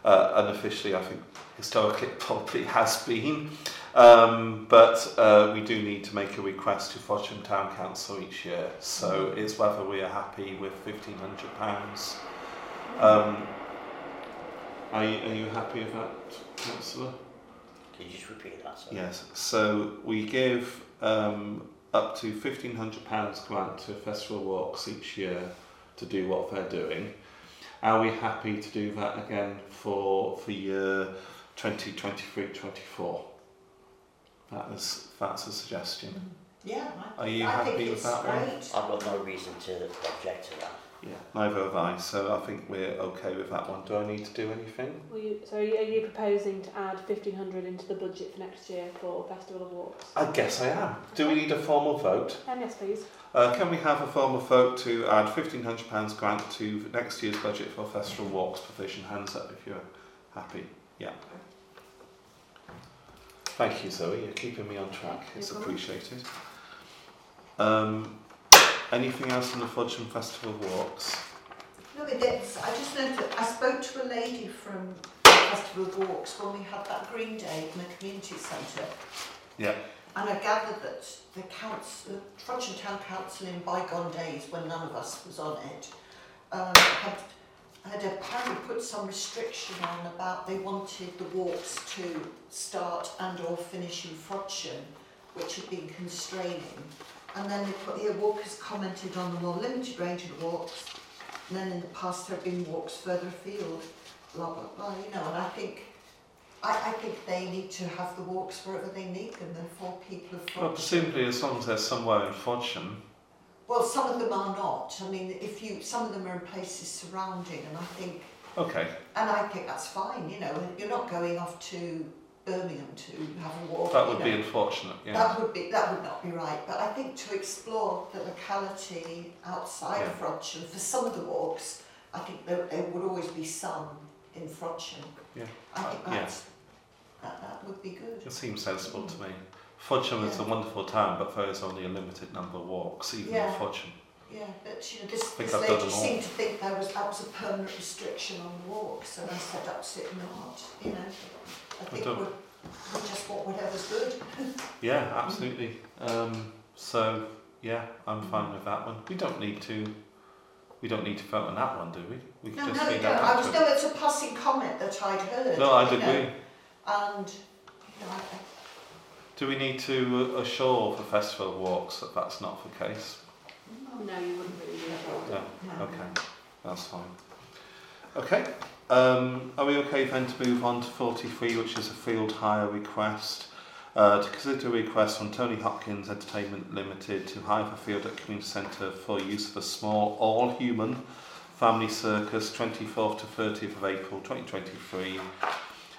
Uh, unofficially, I think historically it probably has been. Um, but uh, we do need to make a request to Frodsham Town Council each year. So it's whether we are happy with £1,500. Um, are, you, are you happy with that, Councillor? Can you just repeat that? Sorry? Yes, so we give um, up to £1,500 grant to Festival Walks each year to do what they're doing. Are we happy to do that again for, for year 2023-24? That is, that's a suggestion. Yeah. I, Are you I happy think with it's that one? great. I've got no reason to object to that. Yeah, neither have I, so I think we're okay with that one. Do I need to do anything? Will you, so are you, are you proposing to add 1,500 into the budget for next year for Festival of Walks? I guess I am. Do we need a formal vote? Um, yes, please. Uh, can we have a formal vote to add £1,500 grant to next year's budget for Festival Walks provision? Hands up if you're happy. Yeah. Thank you, Zoe. You're keeping me on track. It's appreciated. Um, anything else on the Frodsham Festival Walks? No, it is. I just noted, that I spoke to a lady from Festival Walks when we had that Green Day in the community centre. Yeah. And I gathered that the council, the Frodsham Town Council in bygone days, when none of us was on it, um, had, had apparently put some restriction on about they wanted the walks to start and or finish in Frodsham, which had been constraining. And then they put here, walkers commented on the more limited range of walks, and then in the past there have been walks further afield, blah, blah, blah, you know, and I think, I, I think they need to have the walks wherever they need them, they're for people of Well, presumably as long as they're somewhere in Frodsham. Well, some of them are not, I mean, if you, some of them are in places surrounding, and I think, Okay. and I think that's fine, you know, you're not going off to Birmingham to have a walk, That would know. be unfortunate, yeah. That would be that would not be right. But I think to explore the locality outside Yeah. Frodsham for some of the walks, I think there, there would always be some in Frodsham. Yeah. I think uh, Yeah. that, that would be good. It seems sensible to me. Frodsham is a wonderful town, but there is only a limited number of walks, even Yeah. in Frodsham. Yeah, but you know, this, this lady seemed to think there was that was a permanent restriction on the walks, and I said absolutely not. You know, I think don't- we're, we just want whatever's good. Yeah, absolutely. Um, so yeah, I'm fine with that one. We don't need to. We don't need to vote on that one, do we? We can No, just no, read no. that I back was to no. It's a passing comment that I'd heard. No, I'd you know, agree. And you know, I, I Do we need to uh, assure for festival walks that that's not the case? No, you wouldn't really do that. No. No. Okay, that's fine. Okay. Um, are we okay then to move on to 43, which is a field hire request? Uh, to consider a request from Tony Hopkins Entertainment Limited to hire a field at Community Centre for use of a small all-human family circus 24th to 30th of April 2023.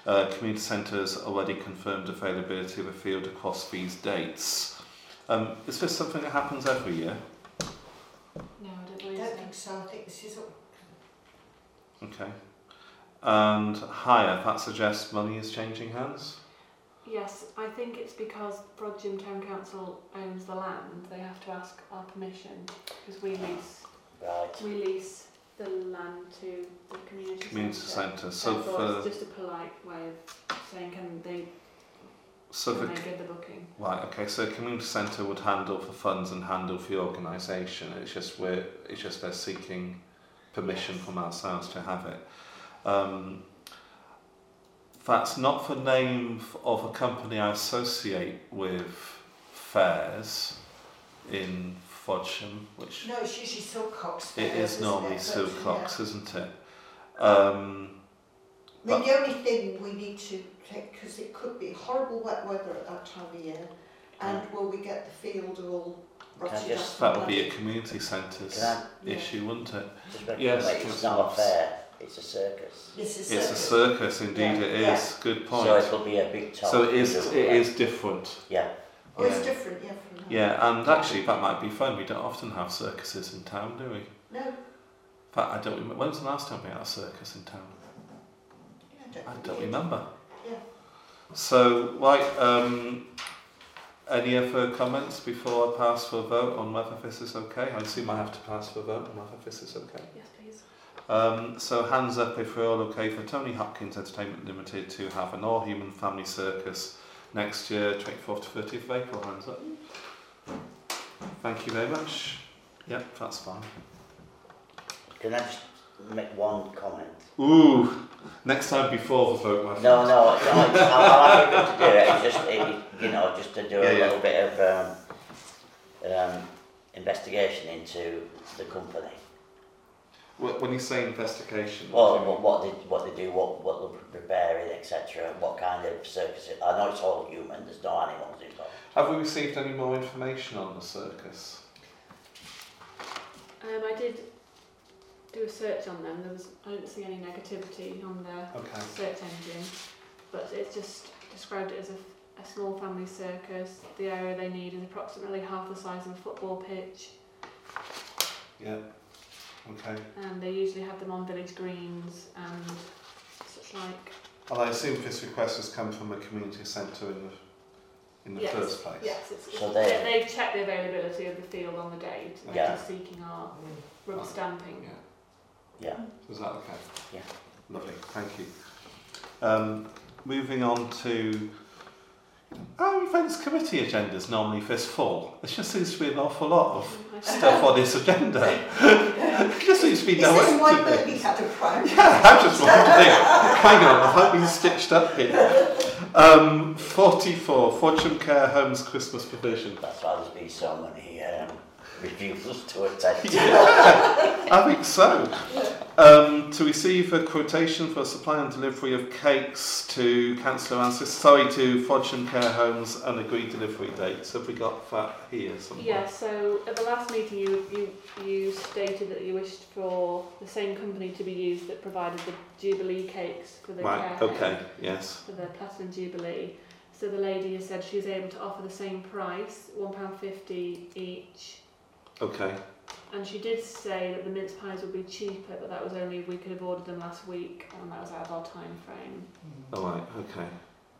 Uh, community Centre's already confirmed availability of a field across these dates. Um, is this something that happens every year? No, I don't believe don't think think so. I think this is up. Okay. And higher, that suggests money is changing hands? Yes, I think it's because Frodsham Town Council owns the land. They have to ask our permission because we lease Right. we lease the land to the community, Community centre. centre. So Therefore, for it's just a polite way of saying can they so can for they get the booking? right, okay, so community centre would handle for funds and handle for the organisation. It's just we're it's just they're seeking permission Yes. from ourselves to have it. Um, that's not the name of a company I associate with fairs in Frodsham, which No, it's usually Silcox. it fairs, is isn't normally it? But, Silcox, isn't it? Um. I mean, the only thing we need to take, because it could be horrible wet weather at that time of year, and will we get the field all Can rotted up? that would be a community centre's Can I Yeah. issue, wouldn't it? just Yes, yes, it's not a fair, it's a circus. This is It's a circus. circus, indeed Yeah, it yeah. Good point. So it'll be a big top. So it is, double it leg. is different. Yeah, Oh, it's different, yeah. From. Yeah, and actually that might be fun. We don't often have circuses in town, do we? No. In No, fact, I don't remember. When was the last time we had a circus in town? yeah, I don't, I don't remember. Yeah. So, right, um, any other comments before I pass for a vote on whether this is okay? I assume I have to pass for a vote on whether this is okay. Yes, please. Um, so hands up if we're all okay for Tony Hopkins Entertainment Limited to have an all-human family circus next year, 24th to 30th of April. Hands up. Thank you very much. Yep, that's fine. can I just make one comment? Ooh, next time before the vote, my friend. No, no, no, I'm, I'm happy to do it, it's just, it, you know, just to do Yeah, a yeah. little bit of, um, um, investigation into the company. Wh- When you say investigation, Well, what do you what, what they, what they do, what, what they're preparing, etc., what kind of circus, it- I know it's all human, there's no animals involved. have we received any more information on the circus? Um, I did do a search on them. There was I didn't see any negativity on their Okay. search engine, but it's just described it as a, a small family circus. The area they need is approximately half the size of a football pitch, Yeah. Okay. and they usually have them on village greens and such like. Well, I assume this request has come from a community centre in the in the Yes, first place. Yes, it's, it's, So they, they- they've checked the availability of the field on the date. They're Yeah. just seeking our rubber stamping. Yeah. Yeah, Is that okay? Yeah. Lovely, thank you. Um, moving on to our events committee agendas normally this full. There just seems to be an awful lot of stuff on this agenda. there just seems to be Is no this end why to Bernie had a prime? Yeah, I'm just wondering. Hang on, have I been stitched up here? Um, 44, Frodsham Care Homes Christmas Provision. that's why there's been so many, um, refusals to attend. I think so. Um, to receive a quotation for supply and delivery of cakes to Councillor Ansis, sorry, to Frodsham Care Homes and agreed delivery dates. Have we got that here somewhere? Yeah, so at the last meeting you, you, you stated that you wished for the same company to be used that provided the Jubilee cakes for the Right, care home, okay, yes. for the Platinum Jubilee. So the lady has said she's able to offer the same price, £1.50 each. Okay, And she did say that the mince pies would be cheaper, but that was only if we could have ordered them last week and that was out of our time frame. alright, okay.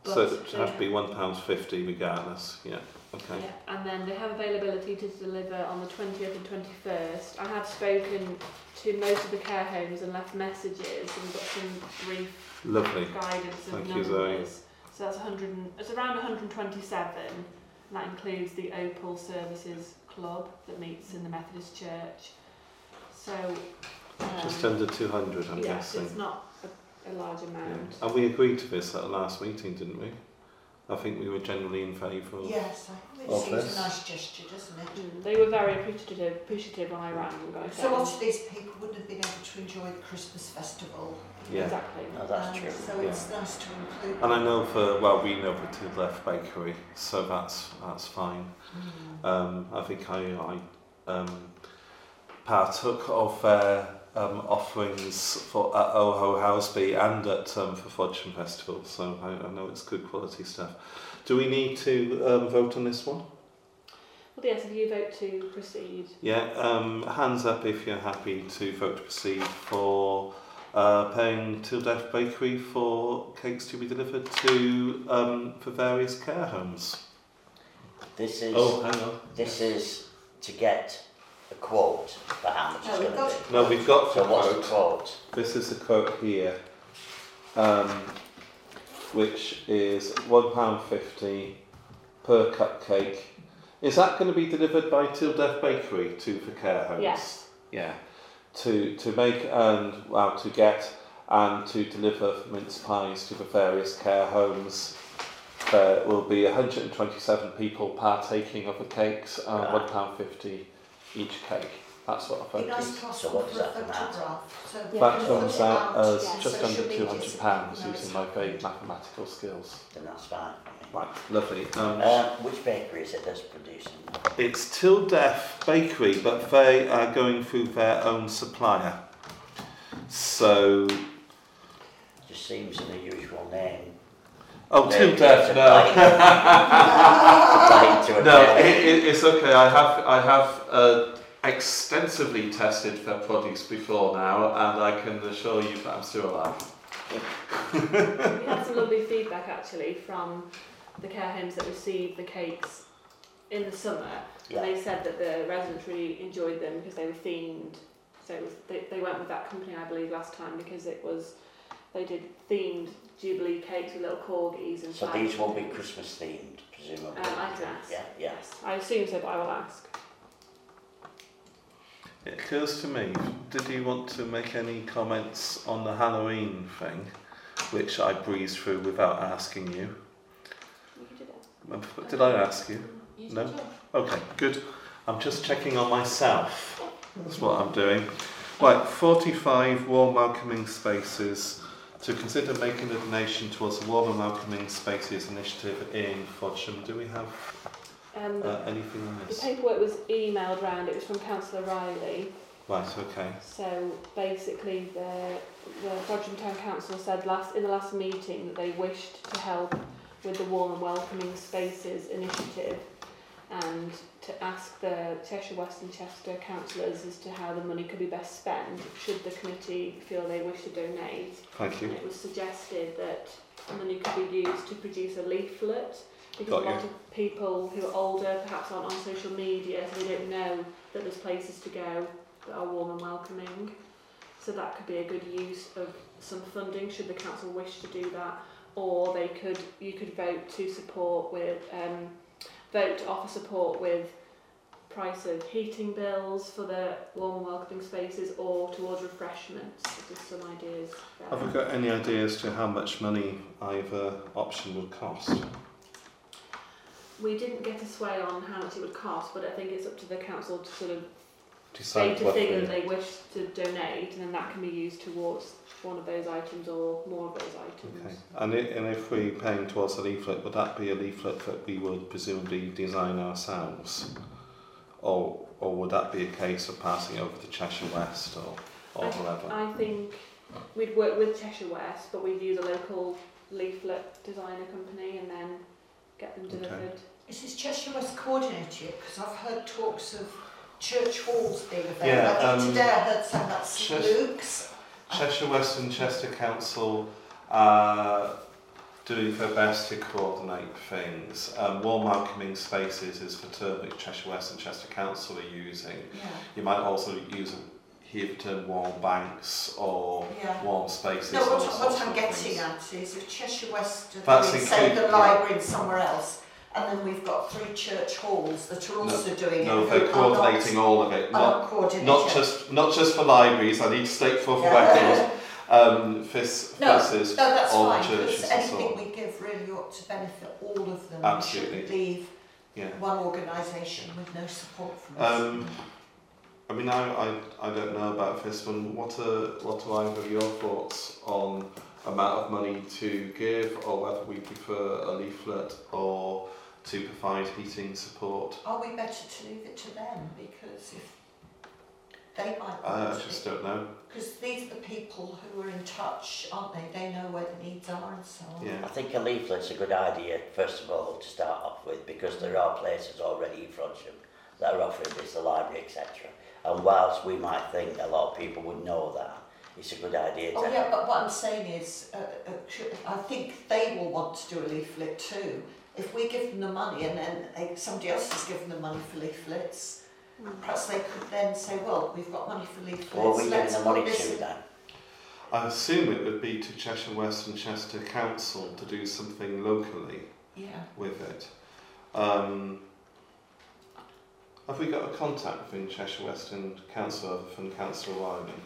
But so it they has to be £1.50 regardless, yeah, okay. Yeah, and then they have availability to deliver on the 20th and 21st. I have spoken to most of the care homes and left messages and got some brief Lovely. guidance of Thank you. Zoe. So that's 100. and- It's around 127. And that includes the Opal Services Club that meets in the Methodist Church. So. Um, Just under 200, I'm yes, guessing. it's not a, a large Yeah. amount. And we agreed to this at the last meeting, didn't we? I think we were generally in favour of Yes, I- it Of seems this? a nice gesture, doesn't it? Mm, they were very appreciative, appreciative when I rang. I So lots of these people wouldn't have been able to enjoy the Christmas festival. Yeah. Exactly. No, that's Um, true. So it's nice to include. And I know for well, we know for Two Left Bakery, so that's that's fine. Mm. Um, I think I, I um, partook of their um, offerings for at Oho Helsby and at um, for Frodsham Festival, so I, I know it's good quality stuff. Do we need to um, vote on this one? Well, yes, if you vote to proceed. Yeah, um, hands up if you're happy to vote to proceed for uh, paying Till Death Bakery for cakes to be delivered to um, for various care homes. This is, Oh, hang on. this is to get a quote for how much No, it's we've going got to it. be. No, we've got the So what's the quote. quote? This is the quote here, um, which is one pound fifty per cupcake. Is that going to be delivered by Till Death Bakery to for care homes? Yes. Yeah. To to make and well to get and to deliver mince pies to the various care homes. There will be 127 people partaking of the cakes and Right. one pound fifty each cake. That's what I Be nice voted. to ask So them what for does a that come out? photograph. So Yeah, we That comes put it out as yeah, just social under media two so hundred people pounds using it's my vague mathematical skills. Then that's fine. Right, lovely. Um, Uh, which bakery is it that's producing? it's Till Death Bakery, but they are going through their own supplier. So, Just seems an unusual name. Oh, They- Till they Death, no. supply- supply to a No, it, it, it's okay. I have I have uh, extensively tested their products before now, and I can assure you that I'm still alive. We had some lovely feedback actually from the care homes that received the cakes in the summer. Yeah. And they said that the residents really enjoyed them because they were themed. So it was, they, they went with that company, I believe, last time because it was, they did themed Jubilee cakes with little corgis and So flags these won't be. Christmas themed, presumably. Um, I can ask. Yeah, yeah. Yes, I assume so, but I will ask. It occurs to me. Did you want to make any comments on the Halloween thing, which I breezed through without asking you? You did it. Did I ask you? You No. did. Okay, good. I'm just checking on myself. That's what I'm doing. Right, 45 warm welcoming spaces to consider making a donation towards the Warm and Welcoming Spaces initiative in Frodsham. Do we have Um, uh, anything on the paperwork was emailed round, it was from Councillor Riley. Right, okay. So basically, the the Frodsham Town Council said last in the last meeting that they wished to help with the warm and welcoming spaces initiative, and to ask the Cheshire West and Chester councillors as to how the money could be best spent should the committee feel they wish to donate. Thank And you. it was suggested that the money could be used to produce a leaflet because Got a lot you. of people who are older perhaps aren't on social media so they don't know that there's places to go that are warm and welcoming. So that could be a good use of some funding should the council wish to do that. Or they could you could vote to support with um, vote to offer support with price of heating bills for the warm welcoming spaces or towards refreshments. There's some ideas there. Have we got any idea as to how much money either option would cost? We didn't get a sway on how much it would cost, but I think it's up to the council to sort of Decide state a figure that they wish to donate, and then that can be used towards one of those items or more of those items. Okay. And, i and if we're paying towards a leaflet, would that be a leaflet that we would presumably design ourselves? Or, or would that be a case of passing over to Cheshire West or, or whoever? I think we'd work with Cheshire West, but we'd use a local leaflet designer company and then get them Okay. delivered. Is this Cheshire West coordinated? Because I've heard talks of church halls being available. Yeah, I think um, today I heard something about St Luke's. Cheshire West and Chester Council are doing their best to coordinate things. Um, warm welcoming spaces is the term which Cheshire West and Chester Council are using. Yeah, You might also use the term warm banks or yeah. warm spaces. No, what, what I'm getting things. at is if Cheshire West are doing, say, the library and somewhere else, and then we've got three church halls that are also doing No, it. they're are coordinating not, all of it. are Not, not just not just for libraries. I need to state for the Yeah. record. Um, this, No, No, that's all fine, churches because and so anything on. we give really ought to benefit all of them. Absolutely. We shouldn't leave Yeah. one organisation with no support from us. Um, I mean, I, I, I don't know about this one. What are what are either your thoughts on amount of money to give, or whether we prefer a leaflet or to provide heating support? Are we better to leave it to them? Because if they might I, I just to. don't know. Because these are the people who are in touch, aren't they? They know where the needs are and so on. Yeah. I think a leaflet's a good idea, first of all, to start off with, because there are places already in Frodsham that are offering this, the library, etc. And whilst we might think a lot of people would know that, it's a good idea to Oh yeah, but what I'm saying is, uh, uh, I think they will want to do a leaflet too. If we give them the money and then they, somebody else has given them money for leaflets, Mm. perhaps they could then say, well, we've got money for leaflets. Or are we giving let's the money this to in." then? I assume it would be to Cheshire West and Chester Council to do something locally Yeah. with it. Um, have we got a contact within Cheshire West and Chester Council other than Councillor Wyman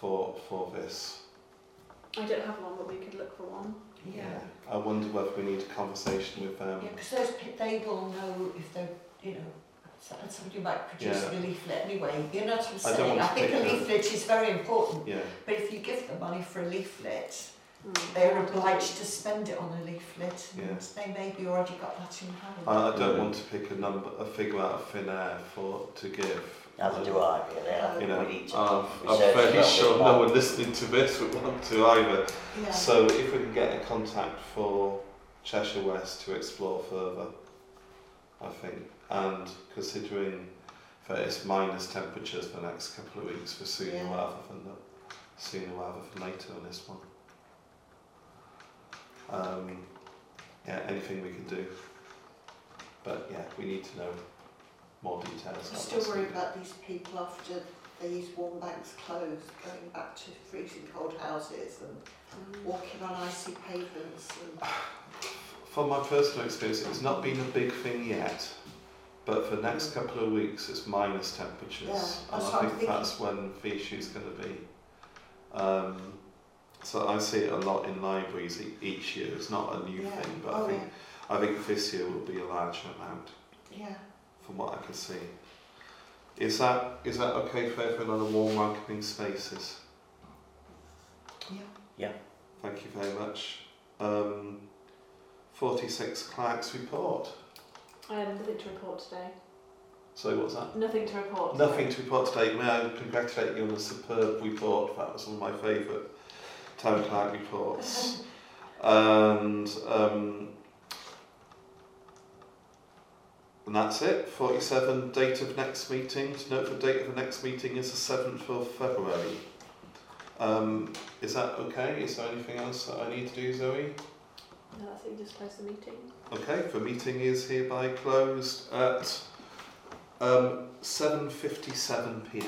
for for this? I don't have one, but we could look for one. Yeah. I wonder whether we need a conversation with them. Yeah, because those they will know if they're, you know, somebody might produce Yeah. a leaflet anyway. You know what I'm I don't saying? want I, to think a pick them. leaflet is very important. Yeah. But if you give them money for a leaflet, Mm. they're obliged to spend it on a leaflet, and Yeah. they maybe already got that in hand. I, I don't want to pick a number, a figure out of thin air for to give. As do I, really. I You think know, we need to I'm, I'm fairly sure no more. one listening to this would want to either. yeah. So if we can get a contact for Cheshire West to explore further, I think, and considering that it's minus temperatures for the next couple of weeks for sooner Yeah. rather than the, sooner rather than later on this one. Um, yeah, anything we can do. But yeah, we need to know more details. I'm still what's worried about these people after these warm banks closed, going back to freezing cold houses and Mm. walking on icy pavements. And, From my personal experience, it's not been a big thing yet, but for the next Mm. couple of weeks, it's minus temperatures, Yeah, and I think thinking. that's when the issue's going to be. Um, so I see it a lot in libraries e- each year. It's not a new yeah. thing, but oh, I think I think this year will be a large amount, yeah. Yeah. from what I can see. Is that is that okay for everyone on the warm welcoming spaces? Yeah. Yeah. Thank you very much. Um, 46 Clerk's report. I have nothing to report today. So what's that? Nothing to report. Nothing to report today. May I congratulate you on a superb report. That was one of my favourite town clerk reports. and um, and that's it, 47, date of next meeting. To note the date of the next meeting is the 7th of February. Um, is that okay? Is there anything else that I need to do, Zoe? No, I think just close the meeting. Okay, the meeting is hereby closed at um, 7.57pm.